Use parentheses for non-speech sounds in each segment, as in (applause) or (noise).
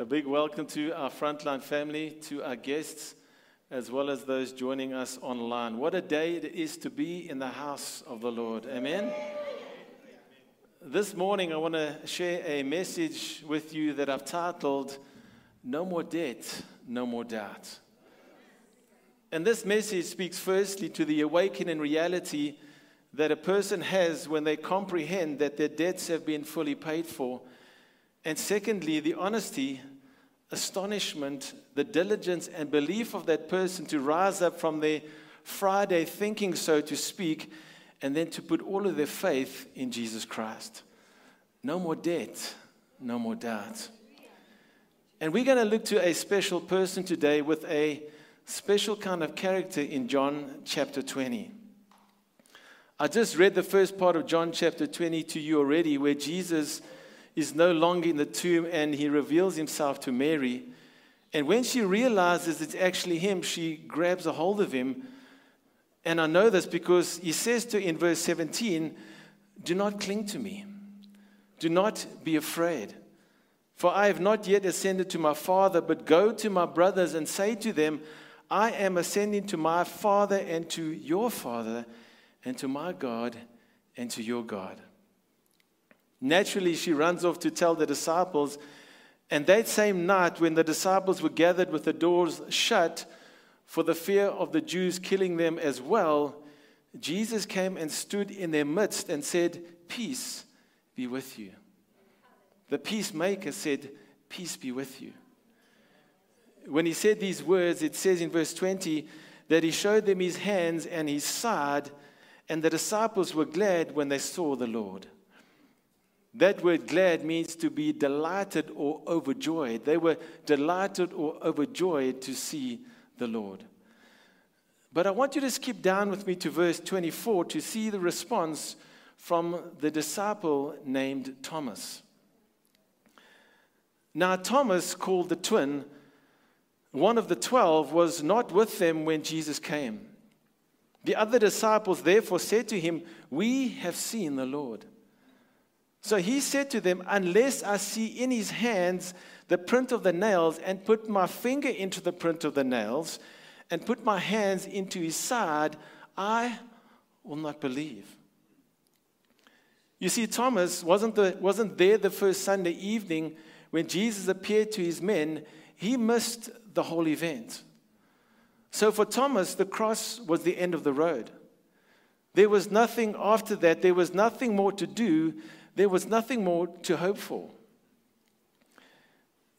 A big welcome to our frontline family, to our guests, as well as those joining us online. What a day it is to be in the house of the Lord. Amen. This morning, I want to share a message with you that I've titled, No More Debt, No More Doubt. And this message speaks firstly to the awakening reality that a person has when they comprehend that their debts have been fully paid for. And secondly, the honesty, astonishment, the diligence, and belief of that person to rise up from their Friday thinking, so to speak, and then to put all of their faith in Jesus Christ. No more debt, no more doubt. And we're going to look to a special person today with a special kind of character in John chapter 20. I just read the first part of John chapter 20 to you already, where Jesus is no longer in the tomb and he reveals himself to Mary. And when she realizes it's actually him, she grabs a hold of him. And I know this because he says to in verse 17, Do not cling to me, do not be afraid. For I have not yet ascended to my Father, but go to my brothers and say to them, I am ascending to my Father and to your Father and to my God and to your God. Naturally, she runs off to tell the disciples. And that same night, when the disciples were gathered with the doors shut for the fear of the Jews killing them as well, Jesus came and stood in their midst and said, Peace be with you. The peacemaker said, Peace be with you. When he said these words, it says in verse 20 that he showed them his hands and his side. And the disciples were glad when they saw the Lord. That word glad means to be delighted or overjoyed. They were delighted or overjoyed to see the Lord. But I want you to skip down with me to verse 24 to see the response from the disciple named Thomas. Now, Thomas, called the twin, one of the twelve, was not with them when Jesus came. The other disciples therefore said to him, We have seen the Lord. So he said to them, Unless I see in his hands the print of the nails, and put my finger into the print of the nails, and put my hands into his side, I will not believe. You see, Thomas wasn't, the, wasn't there the first Sunday evening when Jesus appeared to his men. He missed the whole event. So for Thomas, the cross was the end of the road. There was nothing after that. There was nothing more to do. There was nothing more to hope for.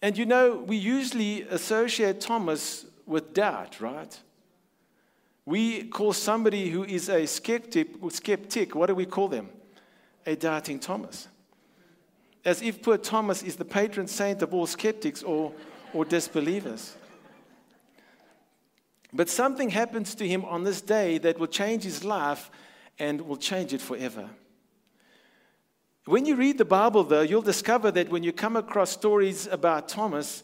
And you know, we usually associate Thomas with doubt, right? We call somebody who is a skeptic, skeptic, what do we call them? A doubting Thomas. As if poor Thomas is the patron saint of all skeptics or, or disbelievers. But something happens to him on this day that will change his life and will change it forever. When you read the Bible, though, you'll discover that when you come across stories about Thomas,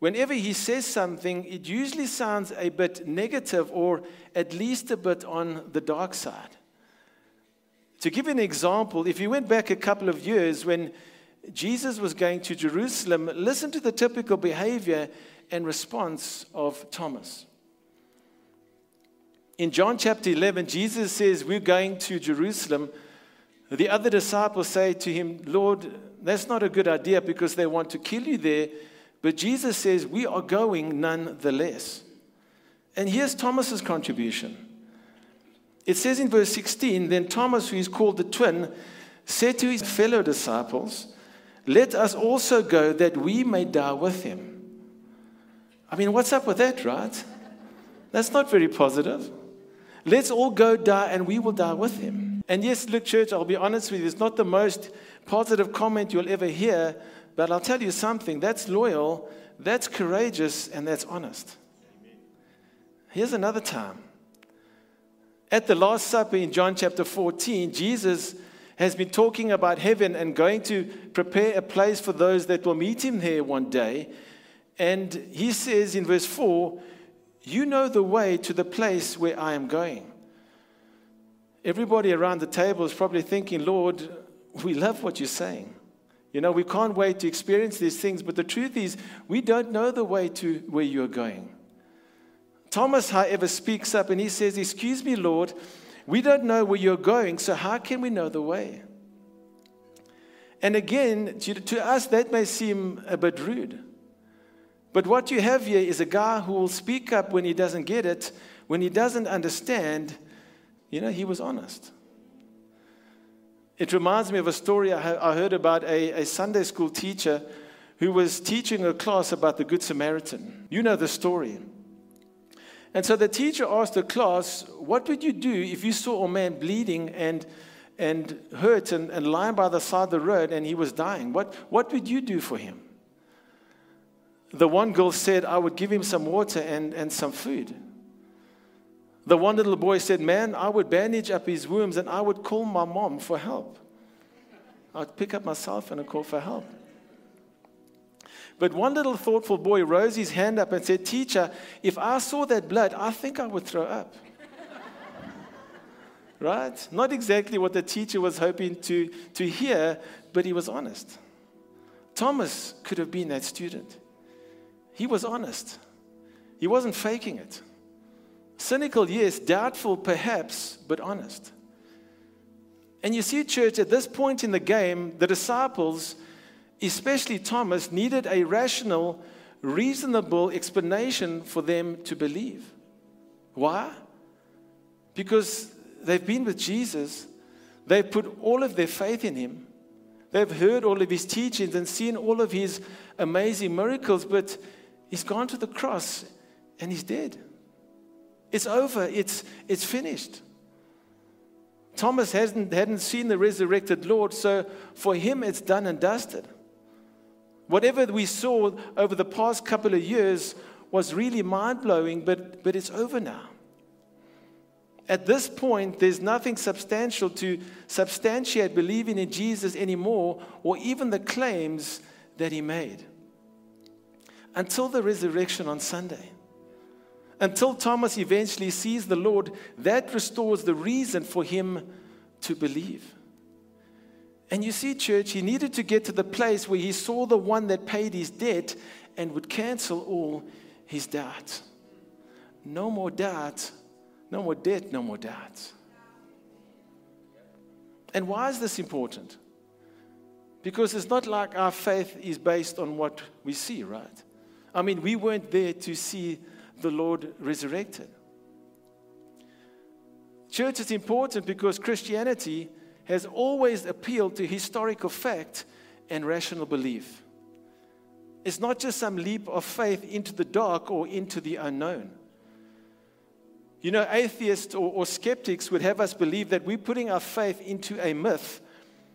whenever he says something, it usually sounds a bit negative or at least a bit on the dark side. To give an example, if you went back a couple of years when Jesus was going to Jerusalem, listen to the typical behavior and response of Thomas. In John chapter 11, Jesus says, We're going to Jerusalem. The other disciples say to him, Lord, that's not a good idea because they want to kill you there. But Jesus says, We are going nonetheless. And here's Thomas's contribution. It says in verse 16, Then Thomas, who is called the twin, said to his fellow disciples, Let us also go that we may die with him. I mean, what's up with that, right? That's not very positive. Let's all go die and we will die with him. And yes, look, church, I'll be honest with you, it's not the most positive comment you'll ever hear, but I'll tell you something that's loyal, that's courageous, and that's honest. Here's another time. At the Last Supper in John chapter 14, Jesus has been talking about heaven and going to prepare a place for those that will meet him there one day. And he says in verse 4 you know the way to the place where I am going. Everybody around the table is probably thinking, Lord, we love what you're saying. You know, we can't wait to experience these things, but the truth is, we don't know the way to where you're going. Thomas, however, speaks up and he says, Excuse me, Lord, we don't know where you're going, so how can we know the way? And again, to, to us, that may seem a bit rude. But what you have here is a guy who will speak up when he doesn't get it, when he doesn't understand. You know, he was honest. It reminds me of a story I heard about a, a Sunday school teacher who was teaching a class about the Good Samaritan. You know the story. And so the teacher asked the class, What would you do if you saw a man bleeding and, and hurt and, and lying by the side of the road and he was dying? What, what would you do for him? The one girl said, I would give him some water and, and some food. The one little boy said, Man, I would bandage up his wounds and I would call my mom for help. I'd pick up my cell phone and call for help. But one little thoughtful boy rose his hand up and said, Teacher, if I saw that blood, I think I would throw up. (laughs) right? Not exactly what the teacher was hoping to, to hear, but he was honest. Thomas could have been that student. He was honest, he wasn't faking it. Cynical, yes. Doubtful, perhaps, but honest. And you see, church, at this point in the game, the disciples, especially Thomas, needed a rational, reasonable explanation for them to believe. Why? Because they've been with Jesus, they've put all of their faith in him, they've heard all of his teachings and seen all of his amazing miracles, but he's gone to the cross and he's dead. It's over, it's, it's finished. Thomas hasn't, hadn't seen the resurrected Lord, so for him it's done and dusted. Whatever we saw over the past couple of years was really mind blowing, but, but it's over now. At this point, there's nothing substantial to substantiate believing in Jesus anymore, or even the claims that he made. Until the resurrection on Sunday until Thomas eventually sees the Lord, that restores the reason for him to believe. And you see, church, he needed to get to the place where he saw the one that paid his debt and would cancel all his doubt. No more doubt, no more debt, no more doubt. And why is this important? Because it's not like our faith is based on what we see, right? I mean, we weren't there to see the Lord resurrected. Church is important because Christianity has always appealed to historical fact and rational belief. It's not just some leap of faith into the dark or into the unknown. You know, atheists or, or, skeptics would have us believe that we're putting our faith into a myth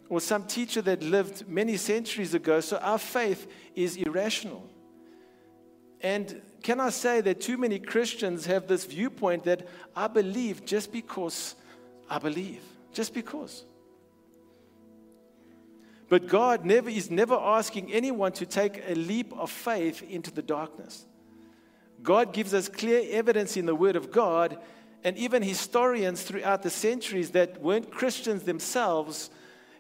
or some teacher that lived many centuries ago, so our faith is irrational. And can I say that too many Christians have this viewpoint that I believe just because I believe, just because. But God never is never asking anyone to take a leap of faith into the darkness. God gives us clear evidence in the Word of God, and even historians throughout the centuries that weren't Christians themselves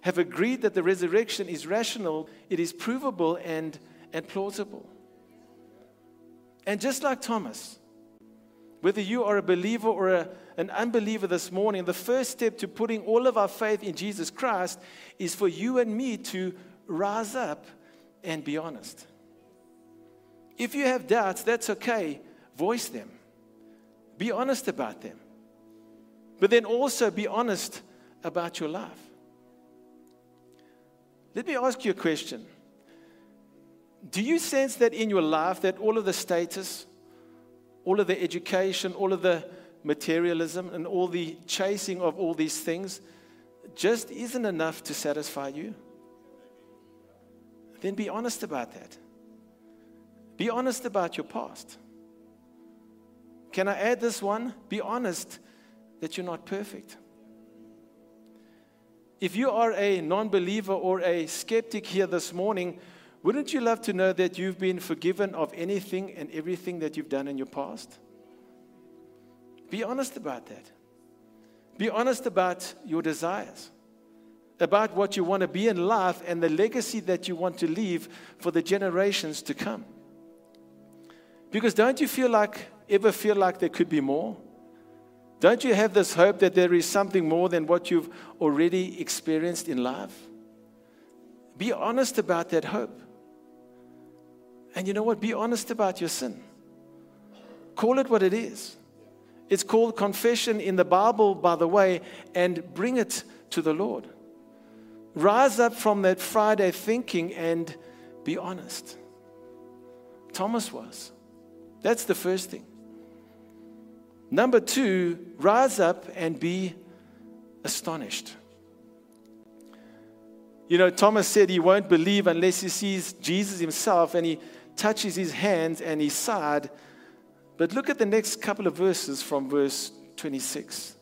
have agreed that the resurrection is rational, it is provable, and, and plausible. And just like Thomas, whether you are a believer or a, an unbeliever this morning, the first step to putting all of our faith in Jesus Christ is for you and me to rise up and be honest. If you have doubts, that's okay. Voice them. Be honest about them. But then also be honest about your life. Let me ask you a question. Do you sense that in your life that all of the status, all of the education, all of the materialism, and all the chasing of all these things just isn't enough to satisfy you? Then be honest about that. Be honest about your past. Can I add this one? Be honest that you're not perfect. If you are a non believer or a skeptic here this morning, wouldn't you love to know that you've been forgiven of anything and everything that you've done in your past? Be honest about that. Be honest about your desires. about what you want to be in life and the legacy that you want to leave for the generations to come. Because don't you feel like, ever feel like there could be more? Don't you have this hope that there is something more than what you've already experienced in life? Be honest about that hope. And you know what? Be honest about your sin. Call it what it is. It's called confession in the Bible, by the way, and bring it to the Lord. Rise up from that Friday thinking and be honest. Thomas was. That's the first thing. Number two, rise up and be astonished. You know, Thomas said he won't believe unless he sees Jesus himself and he touches his hands and his side. But look at the next couple of verses from verse 26.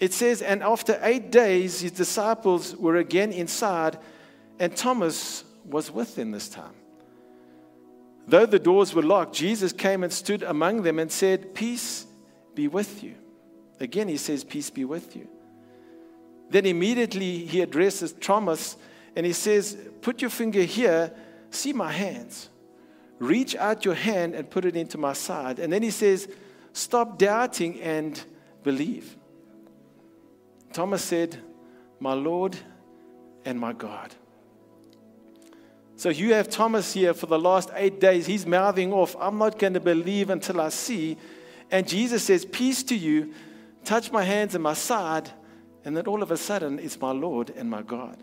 It says, And after eight days, his disciples were again inside, and Thomas was with them this time. Though the doors were locked, Jesus came and stood among them and said, Peace be with you. Again, he says, Peace be with you. Then immediately he addresses Thomas and he says, Put your finger here, see my hands. Reach out your hand and put it into my side. And then he says, Stop doubting and believe. Thomas said, My Lord and my God. So you have Thomas here for the last eight days. He's mouthing off, I'm not going to believe until I see. And Jesus says, Peace to you. Touch my hands and my side. And then all of a sudden, it's my Lord and my God.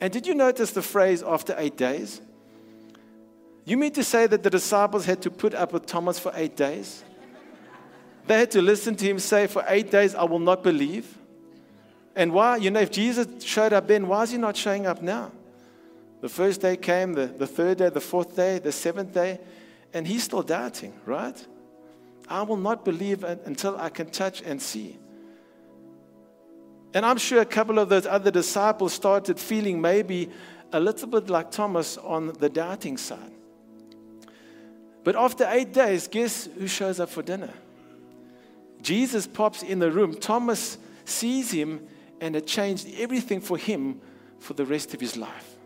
And did you notice the phrase after eight days? You mean to say that the disciples had to put up with Thomas for eight days? They had to listen to him say, For eight days, I will not believe. And why? You know, if Jesus showed up then, why is he not showing up now? The first day came, the, the third day, the fourth day, the seventh day, and he's still doubting, right? I will not believe until I can touch and see. And I'm sure a couple of those other disciples started feeling maybe a little bit like Thomas on the doubting side. But after eight days, guess who shows up for dinner? Jesus pops in the room. Thomas sees him, and it changed everything for him for the rest of his life.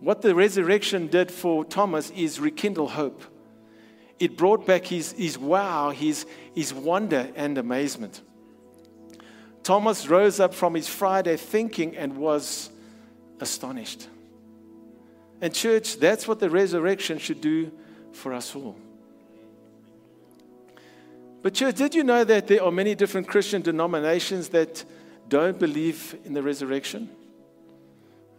What the resurrection did for Thomas is rekindle hope. It brought back his, his wow, his, his wonder and amazement. Thomas rose up from his Friday thinking and was astonished. And, church, that's what the resurrection should do for us all. But, church, did you know that there are many different Christian denominations that don't believe in the resurrection?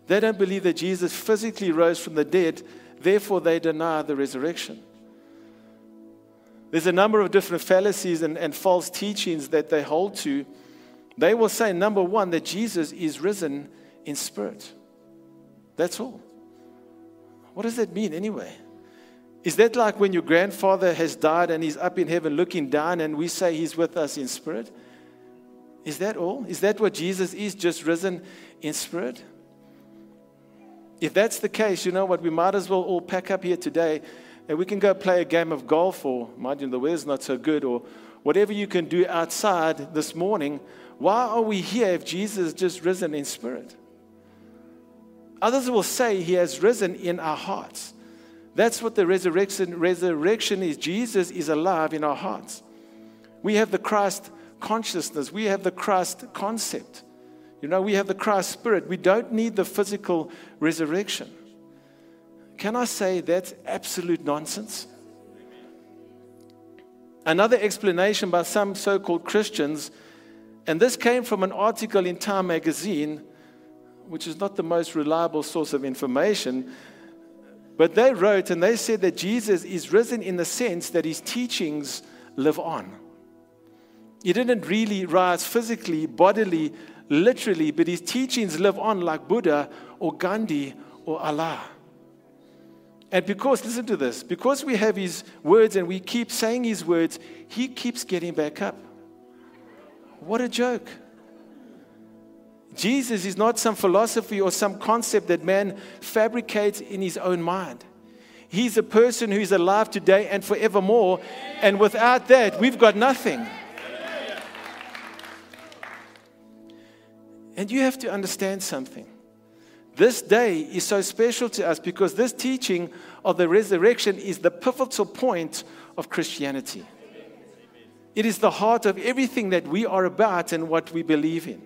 They don't believe that Jesus physically rose from the dead, therefore, they deny the resurrection. There's a number of different fallacies and, and false teachings that they hold to they will say, number one, that Jesus is risen in spirit. That's all. What does that mean anyway? Is that like when your grandfather has died and he's up in heaven looking down and we say he's with us in spirit? Is that all? Is that what Jesus is, just risen in spirit? If that's the case, you know what? We might as well all pack up here today and we can go play a game of golf or, mind you, the weather's not so good, or whatever you can do outside this morning why are we here if Jesus just risen in spirit? Others will say he has risen in our hearts. That's what the resurrection, resurrection is. Jesus is alive in our hearts. We have the Christ consciousness, we have the Christ concept. You know, we have the Christ spirit. We don't need the physical resurrection. Can I say that's absolute nonsense? Another explanation by some so called Christians and this came from an article in Time magazine, which is not the most reliable source of information. But they wrote and they said that Jesus is risen in the sense that his teachings live on. He didn't really rise physically, bodily, literally, but his teachings live on like Buddha or Gandhi or Allah. And because, listen to this, because we have his words and we keep saying his words, he keeps getting back up. What a joke. Jesus is not some philosophy or some concept that man fabricates in his own mind. He's a person who is alive today and forevermore. And without that, we've got nothing. And you have to understand something. This day is so special to us because this teaching of the resurrection is the pivotal point of Christianity. It is the heart of everything that we are about and what we believe in.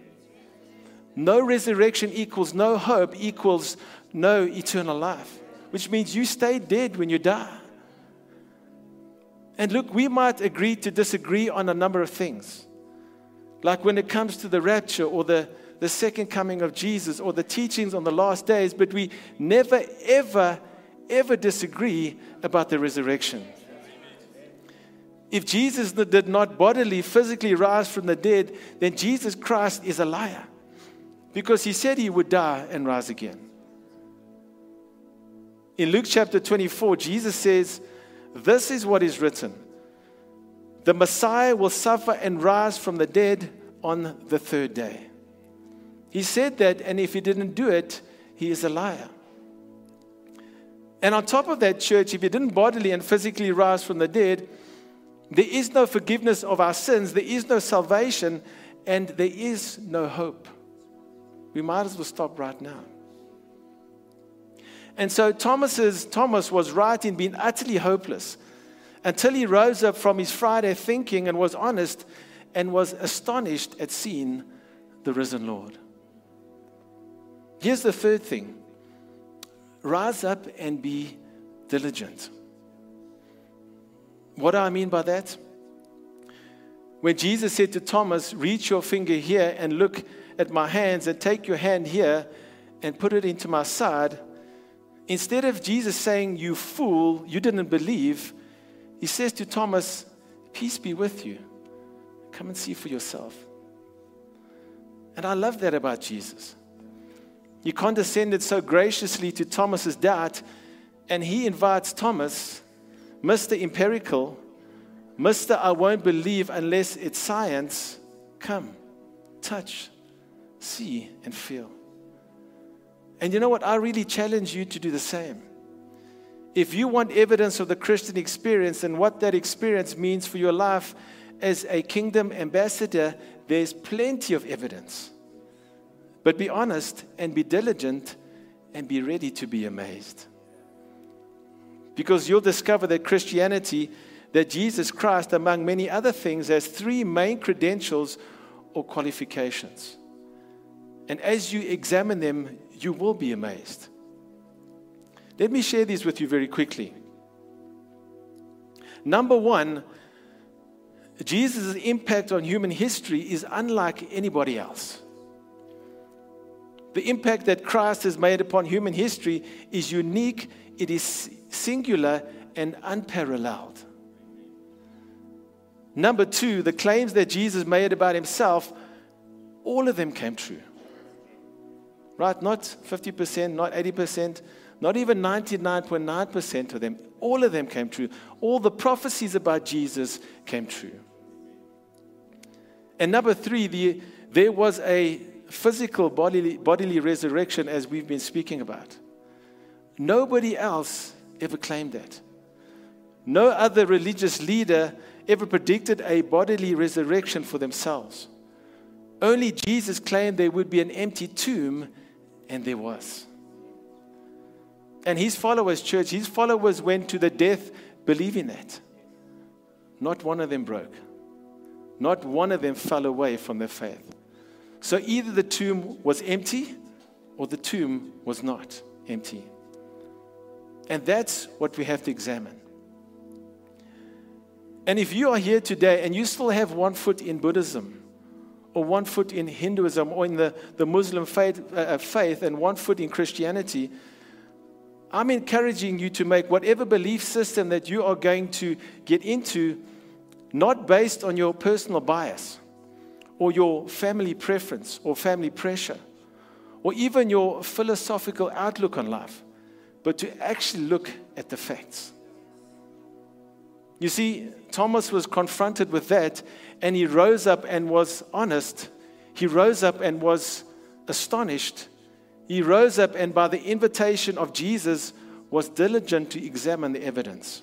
No resurrection equals no hope, equals no eternal life, which means you stay dead when you die. And look, we might agree to disagree on a number of things. Like when it comes to the rapture or the the second coming of Jesus or the teachings on the last days, but we never, ever, ever disagree about the resurrection. If Jesus did not bodily, physically rise from the dead, then Jesus Christ is a liar because he said he would die and rise again. In Luke chapter 24, Jesus says, This is what is written the Messiah will suffer and rise from the dead on the third day. He said that, and if he didn't do it, he is a liar. And on top of that, church, if he didn't bodily and physically rise from the dead, there is no forgiveness of our sins, there is no salvation, and there is no hope. We might as well stop right now. And so Thomas's, Thomas was right in being utterly hopeless until he rose up from his Friday thinking and was honest and was astonished at seeing the risen Lord. Here's the third thing rise up and be diligent. What do I mean by that? When Jesus said to Thomas, Reach your finger here and look at my hands, and take your hand here and put it into my side, instead of Jesus saying, You fool, you didn't believe, he says to Thomas, Peace be with you. Come and see for yourself. And I love that about Jesus. He condescended so graciously to Thomas's doubt, and he invites Thomas, Mr. Empirical, Mr. I won't believe unless it's science, come, touch, see, and feel. And you know what? I really challenge you to do the same. If you want evidence of the Christian experience and what that experience means for your life as a kingdom ambassador, there's plenty of evidence. But be honest and be diligent and be ready to be amazed. Because you'll discover that Christianity, that Jesus Christ, among many other things, has three main credentials or qualifications. And as you examine them, you will be amazed. Let me share these with you very quickly. Number one, Jesus' impact on human history is unlike anybody else. The impact that Christ has made upon human history is unique, it is singular, and unparalleled. Number two, the claims that Jesus made about himself, all of them came true. Right? Not 50%, not 80%, not even 99.9% of them. All of them came true. All the prophecies about Jesus came true. And number three, the, there was a physical bodily, bodily resurrection as we've been speaking about. Nobody else ever claimed that. No other religious leader ever predicted a bodily resurrection for themselves. Only Jesus claimed there would be an empty tomb, and there was. And his followers, church, his followers went to the death believing that. Not one of them broke. Not one of them fell away from their faith. So either the tomb was empty or the tomb was not empty. And that's what we have to examine. And if you are here today and you still have one foot in Buddhism, or one foot in Hinduism, or in the, the Muslim faith, uh, uh faith, and one foot in Christianity, I'm encouraging you to make whatever belief system that you are going to get into not based on your personal bias or your family preference or family pressure or even your philosophical outlook on life, but to actually look at the facts. You see, Thomas was confronted with that and he rose up and was honest. He rose up and was astonished. He rose up and, by the invitation of Jesus, was diligent to examine the evidence.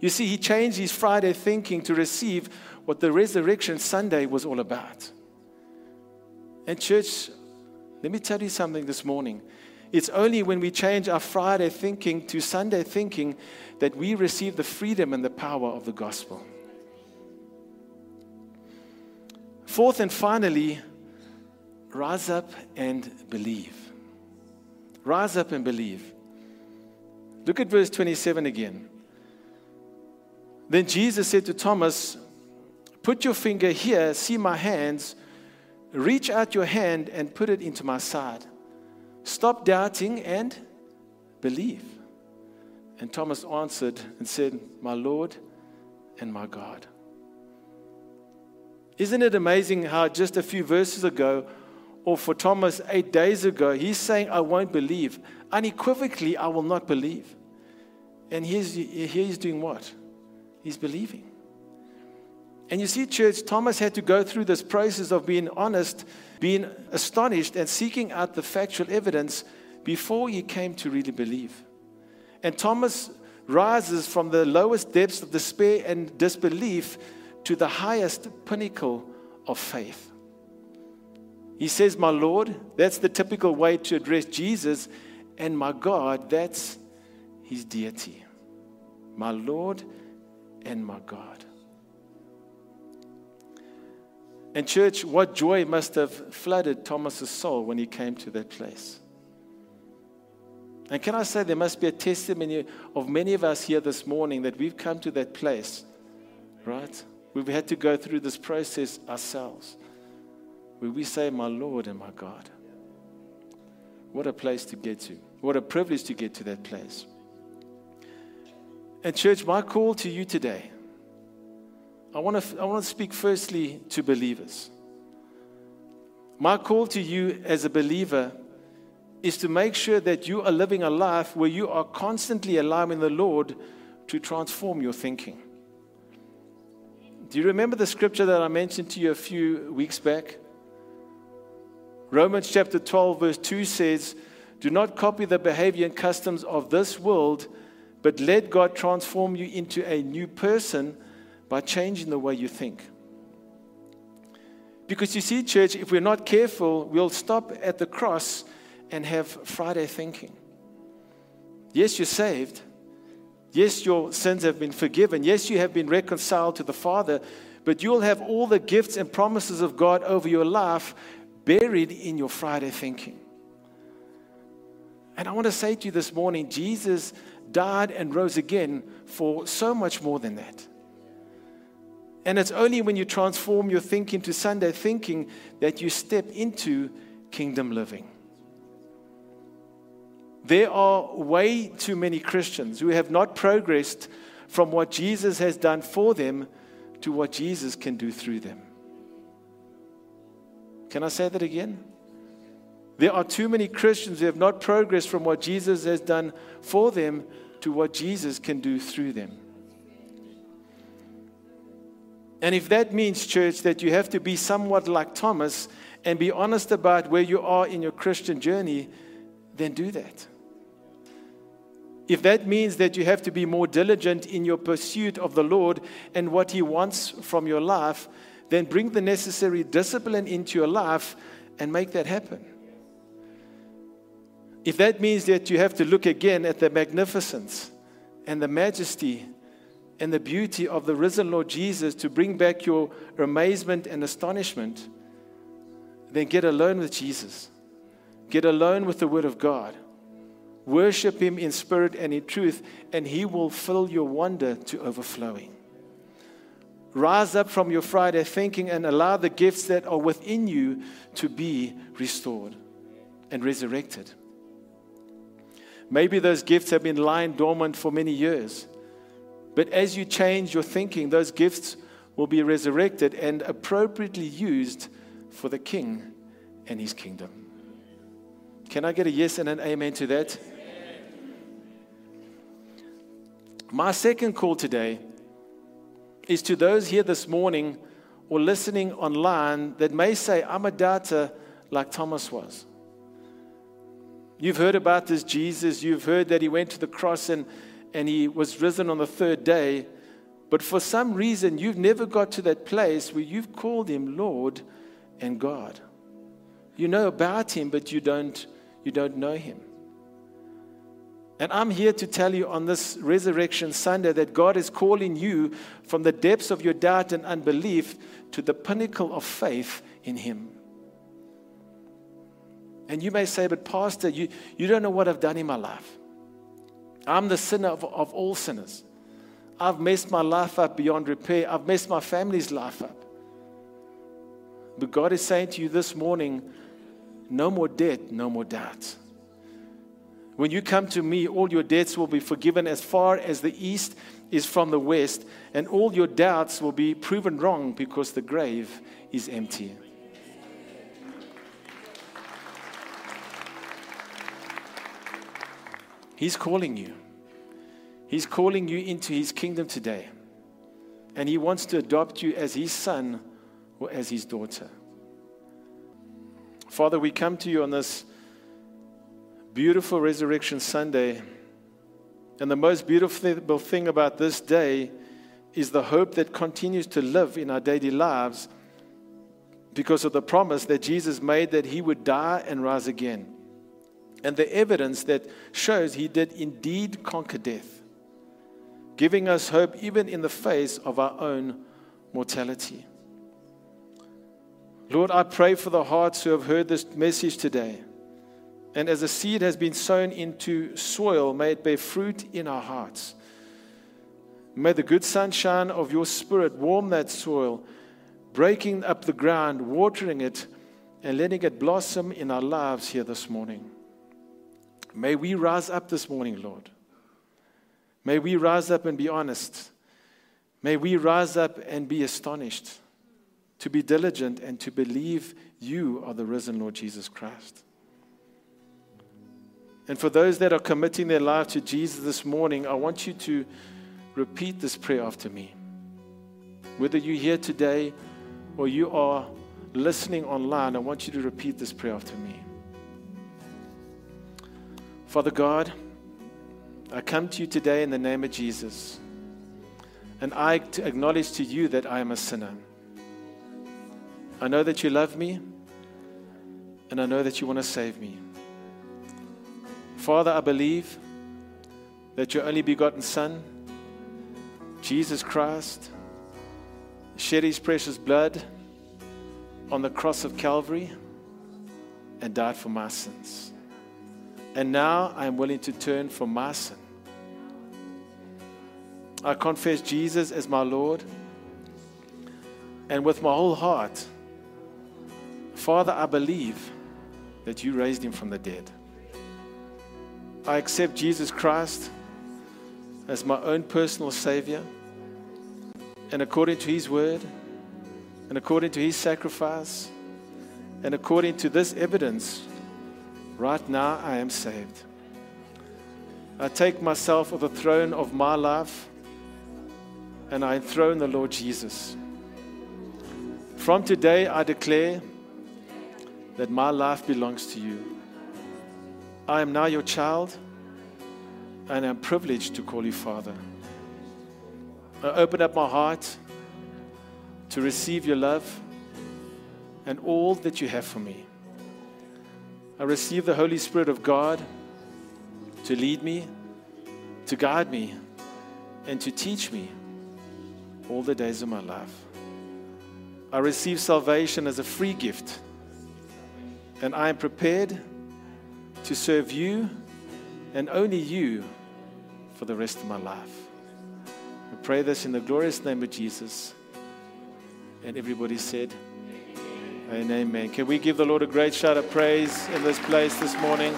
You see, he changed his Friday thinking to receive what the resurrection Sunday was all about. And, church, let me tell you something this morning. It's only when we change our Friday thinking to Sunday thinking that we receive the freedom and the power of the gospel. Fourth and finally, rise up and believe. Rise up and believe. Look at verse 27 again. Then Jesus said to Thomas, Put your finger here, see my hands, reach out your hand and put it into my side. Stop doubting and believe. And Thomas answered and said, My Lord and my God. Isn't it amazing how just a few verses ago, or for Thomas eight days ago, he's saying, I won't believe. Unequivocally, I will not believe. And here he's doing what? He's believing. And you see, church, Thomas had to go through this process of being honest, being astonished, and seeking out the factual evidence before he came to really believe. And Thomas rises from the lowest depths of despair and disbelief to the highest pinnacle of faith. He says, My Lord, that's the typical way to address Jesus, and my God, that's his deity. My Lord and my God. And, church, what joy must have flooded Thomas's soul when he came to that place. And can I say, there must be a testimony of many of us here this morning that we've come to that place, right? We've had to go through this process ourselves where we say, My Lord and my God. What a place to get to. What a privilege to get to that place. And, church, my call to you today, I want to, I want to speak firstly to believers. My call to you as a believer is to make sure that you are living a life where you are constantly allowing the Lord to transform your thinking. Do you remember the scripture that I mentioned to you a few weeks back? Romans chapter 12, verse 2 says, Do not copy the behavior and customs of this world, but let God transform you into a new person by changing the way you think. Because you see, church, if we're not careful, we'll stop at the cross and have Friday thinking. Yes, you're saved. Yes, your sins have been forgiven. Yes, you have been reconciled to the Father, but you'll have all the gifts and promises of God over your life buried in your Friday thinking. And I want to say to you this morning Jesus died and rose again for so much more than that. And it's only when you transform your thinking to Sunday thinking that you step into kingdom living. There are way too many Christians who have not progressed from what Jesus has done for them to what Jesus can do through them. Can I say that again? There are too many Christians who have not progressed from what Jesus has done for them to what Jesus can do through them. And if that means, church, that you have to be somewhat like Thomas and be honest about where you are in your Christian journey, then do that. If that means that you have to be more diligent in your pursuit of the Lord and what He wants from your life, then bring the necessary discipline into your life and make that happen. If that means that you have to look again at the magnificence and the majesty and the beauty of the risen Lord Jesus to bring back your amazement and astonishment, then get alone with Jesus. Get alone with the Word of God. Worship Him in spirit and in truth, and He will fill your wonder to overflowing. Rise up from your Friday thinking and allow the gifts that are within you to be restored and resurrected. Maybe those gifts have been lying dormant for many years. But as you change your thinking, those gifts will be resurrected and appropriately used for the King and his kingdom. Can I get a yes and an amen to that? My second call today is to those here this morning or listening online that may say, I'm a doubter like Thomas was. You've heard about this Jesus, you've heard that he went to the cross and, and he was risen on the third day, but for some reason you've never got to that place where you've called him Lord and God. You know about him, but you don't, you don't know him. And I'm here to tell you on this Resurrection Sunday that God is calling you from the depths of your doubt and unbelief to the pinnacle of faith in Him. And you may say, but Pastor, you, you don't know what I've done in my life. I'm the sinner of, of all sinners. I've messed my life up beyond repair. I've messed my family's life up. But God is saying to you this morning no more debt, no more doubt. When you come to me, all your debts will be forgiven as far as the east is from the west, and all your doubts will be proven wrong because the grave is empty. He's calling you. He's calling you into His kingdom today. And He wants to adopt you as His son or as His daughter. Father, we come to you on this beautiful Resurrection Sunday. And the most beautiful thing about this day is the hope that continues to live in our daily lives because of the promise that Jesus made that he would die and rise again. And the evidence that shows he did indeed conquer death, giving us hope even in the face of our own mortality. Lord, I pray for the hearts who have heard this message today and as a seed has been sown into soil, may it bear fruit in our hearts. May the good sunshine of your spirit warm that soil, breaking up the ground, watering it, and letting it blossom in our lives here this morning. May we rise up this morning, Lord. May we rise up and be honest. May we rise up and be astonished, to be diligent, and to believe you are the risen Lord Jesus Christ. And for those that are committing their life to Jesus this morning, I want you to repeat this prayer after me. Whether you're here today or you are listening online, I want you to repeat this prayer after me. Father God, I come to you today in the name of Jesus. And I acknowledge to you that I am a sinner. I know that you love me, and I know that you want to save me. Father, I believe that your only begotten Son, Jesus Christ, shed his precious blood on the cross of Calvary and died for my sins. And now I am willing to turn from my sin. I confess Jesus as my Lord. And with my whole heart, Father, I believe that you raised him from the dead. I accept Jesus Christ as my own personal Savior. And according to His word, and according to His sacrifice, and according to this evidence, right now I am saved. I take myself off the throne of my life and I enthrone the Lord Jesus. From today, I declare that my life belongs to you. I am now your child, and I'm privileged to call you Father. I open up my heart to receive your love and all that you have for me. I receive the Holy Spirit of God to lead me, to guide me, and to teach me all the days of my life. I receive salvation as a free gift, and I am prepared to serve you and only you for the rest of my life. I pray this in the glorious name of Jesus. And everybody said, Amen. Can we give the Lord a great shout of praise in this place this morning?